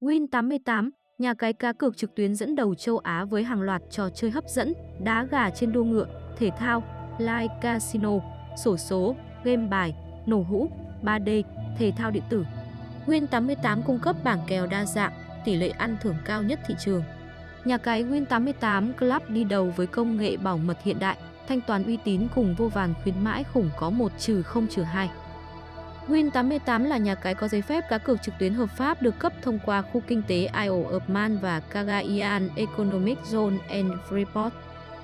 Win88, nhà cái cá cược trực tuyến dẫn đầu châu Á với hàng loạt trò chơi hấp dẫn, đá gà trên đua ngựa, thể thao, live casino, sổ số, game bài, nổ hũ, 3D, thể thao điện tử. Win88 cung cấp bảng kèo đa dạng, tỷ lệ ăn thưởng cao nhất thị trường. Nhà cái Win88 Club đi đầu với công nghệ bảo mật hiện đại, thanh toán uy tín cùng vô vàn khuyến mãi khủng có 1 trừ 0 trừ 2. Win88 là nhà cái có giấy phép cá cược trực tuyến hợp pháp được cấp thông qua khu kinh tế Isle of Man và Cagayan Economic Zone and Freeport.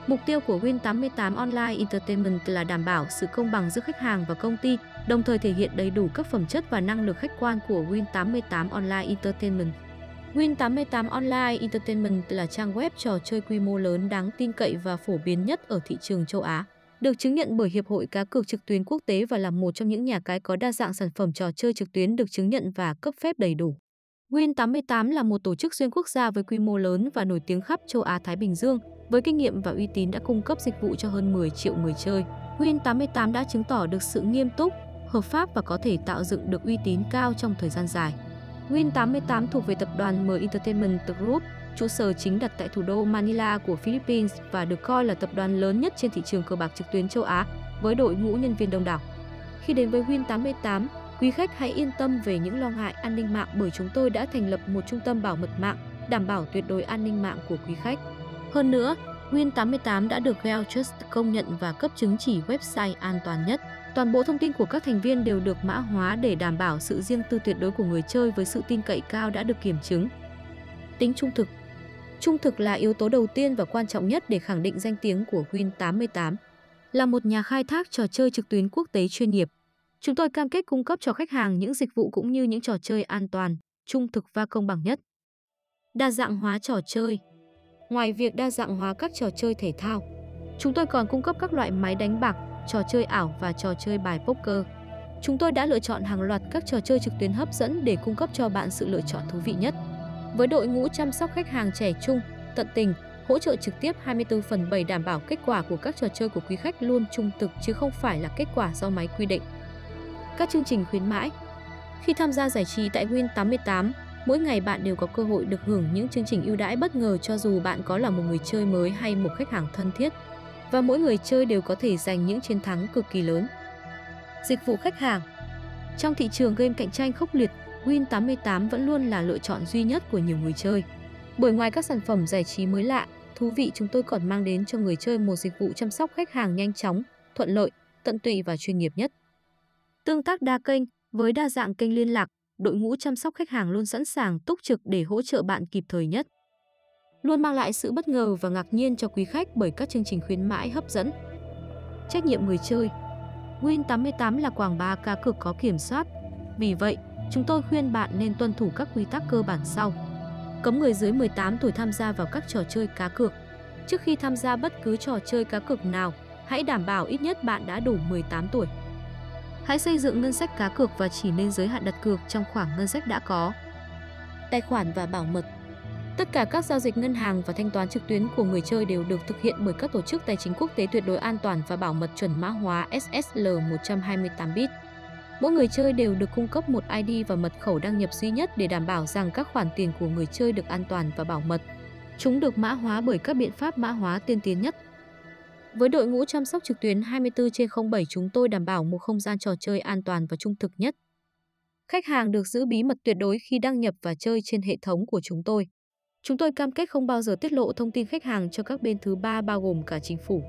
Mục tiêu của Win88 Online Entertainment là đảm bảo sự công bằng giữa khách hàng và công ty, đồng thời thể hiện đầy đủ các phẩm chất và năng lực khách quan của Win88 Online Entertainment. Win88 Online Entertainment là trang web trò chơi quy mô lớn đáng tin cậy và phổ biến nhất ở thị trường châu Á. Được chứng nhận bởi Hiệp hội Cá cược trực tuyến quốc tế và là một trong những nhà cái có đa dạng sản phẩm trò chơi trực tuyến được chứng nhận và cấp phép đầy đủ. Win88 là một tổ chức xuyên quốc gia với quy mô lớn và nổi tiếng khắp châu Á Thái Bình Dương, với kinh nghiệm và uy tín đã cung cấp dịch vụ cho hơn 10 triệu người chơi. Win88 đã chứng tỏ được sự nghiêm túc, hợp pháp và có thể tạo dựng được uy tín cao trong thời gian dài. Win88 thuộc về tập đoàn M Entertainment Group, trụ sở chính đặt tại thủ đô Manila của Philippines và được coi là tập đoàn lớn nhất trên thị trường cờ bạc trực tuyến châu Á với đội ngũ nhân viên đông đảo. Khi đến với Win88, quý khách hãy yên tâm về những lo ngại an ninh mạng bởi chúng tôi đã thành lập một trung tâm bảo mật mạng, đảm bảo tuyệt đối an ninh mạng của quý khách. Hơn nữa, Win88 đã được Trust công nhận và cấp chứng chỉ website an toàn nhất. Toàn bộ thông tin của các thành viên đều được mã hóa để đảm bảo sự riêng tư tuyệt đối của người chơi với sự tin cậy cao đã được kiểm chứng. Tính trung thực Trung thực là yếu tố đầu tiên và quan trọng nhất để khẳng định danh tiếng của Win88. Là một nhà khai thác trò chơi trực tuyến quốc tế chuyên nghiệp, chúng tôi cam kết cung cấp cho khách hàng những dịch vụ cũng như những trò chơi an toàn, trung thực và công bằng nhất. Đa dạng hóa trò chơi Ngoài việc đa dạng hóa các trò chơi thể thao, chúng tôi còn cung cấp các loại máy đánh bạc, trò chơi ảo và trò chơi bài poker. Chúng tôi đã lựa chọn hàng loạt các trò chơi trực tuyến hấp dẫn để cung cấp cho bạn sự lựa chọn thú vị nhất. Với đội ngũ chăm sóc khách hàng trẻ trung, tận tình, hỗ trợ trực tiếp 24 phần 7 đảm bảo kết quả của các trò chơi của quý khách luôn trung thực chứ không phải là kết quả do máy quy định. Các chương trình khuyến mãi Khi tham gia giải trí tại Win88, mỗi ngày bạn đều có cơ hội được hưởng những chương trình ưu đãi bất ngờ cho dù bạn có là một người chơi mới hay một khách hàng thân thiết. Và mỗi người chơi đều có thể giành những chiến thắng cực kỳ lớn. Dịch vụ khách hàng Trong thị trường game cạnh tranh khốc liệt, Win88 vẫn luôn là lựa chọn duy nhất của nhiều người chơi. Bởi ngoài các sản phẩm giải trí mới lạ, thú vị chúng tôi còn mang đến cho người chơi một dịch vụ chăm sóc khách hàng nhanh chóng, thuận lợi, tận tụy và chuyên nghiệp nhất. Tương tác đa kênh với đa dạng kênh liên lạc, đội ngũ chăm sóc khách hàng luôn sẵn sàng túc trực để hỗ trợ bạn kịp thời nhất. Luôn mang lại sự bất ngờ và ngạc nhiên cho quý khách bởi các chương trình khuyến mãi hấp dẫn. Trách nhiệm người chơi Win88 là quảng bá cá cược có kiểm soát. Vì vậy, chúng tôi khuyên bạn nên tuân thủ các quy tắc cơ bản sau. Cấm người dưới 18 tuổi tham gia vào các trò chơi cá cược. Trước khi tham gia bất cứ trò chơi cá cược nào, hãy đảm bảo ít nhất bạn đã đủ 18 tuổi. Hãy xây dựng ngân sách cá cược và chỉ nên giới hạn đặt cược trong khoảng ngân sách đã có. Tài khoản và bảo mật Tất cả các giao dịch ngân hàng và thanh toán trực tuyến của người chơi đều được thực hiện bởi các tổ chức tài chính quốc tế tuyệt đối an toàn và bảo mật chuẩn mã hóa SSL 128 bit. Mỗi người chơi đều được cung cấp một ID và mật khẩu đăng nhập duy nhất để đảm bảo rằng các khoản tiền của người chơi được an toàn và bảo mật. Chúng được mã hóa bởi các biện pháp mã hóa tiên tiến nhất. Với đội ngũ chăm sóc trực tuyến 24 trên 07 chúng tôi đảm bảo một không gian trò chơi an toàn và trung thực nhất. Khách hàng được giữ bí mật tuyệt đối khi đăng nhập và chơi trên hệ thống của chúng tôi. Chúng tôi cam kết không bao giờ tiết lộ thông tin khách hàng cho các bên thứ ba bao gồm cả chính phủ.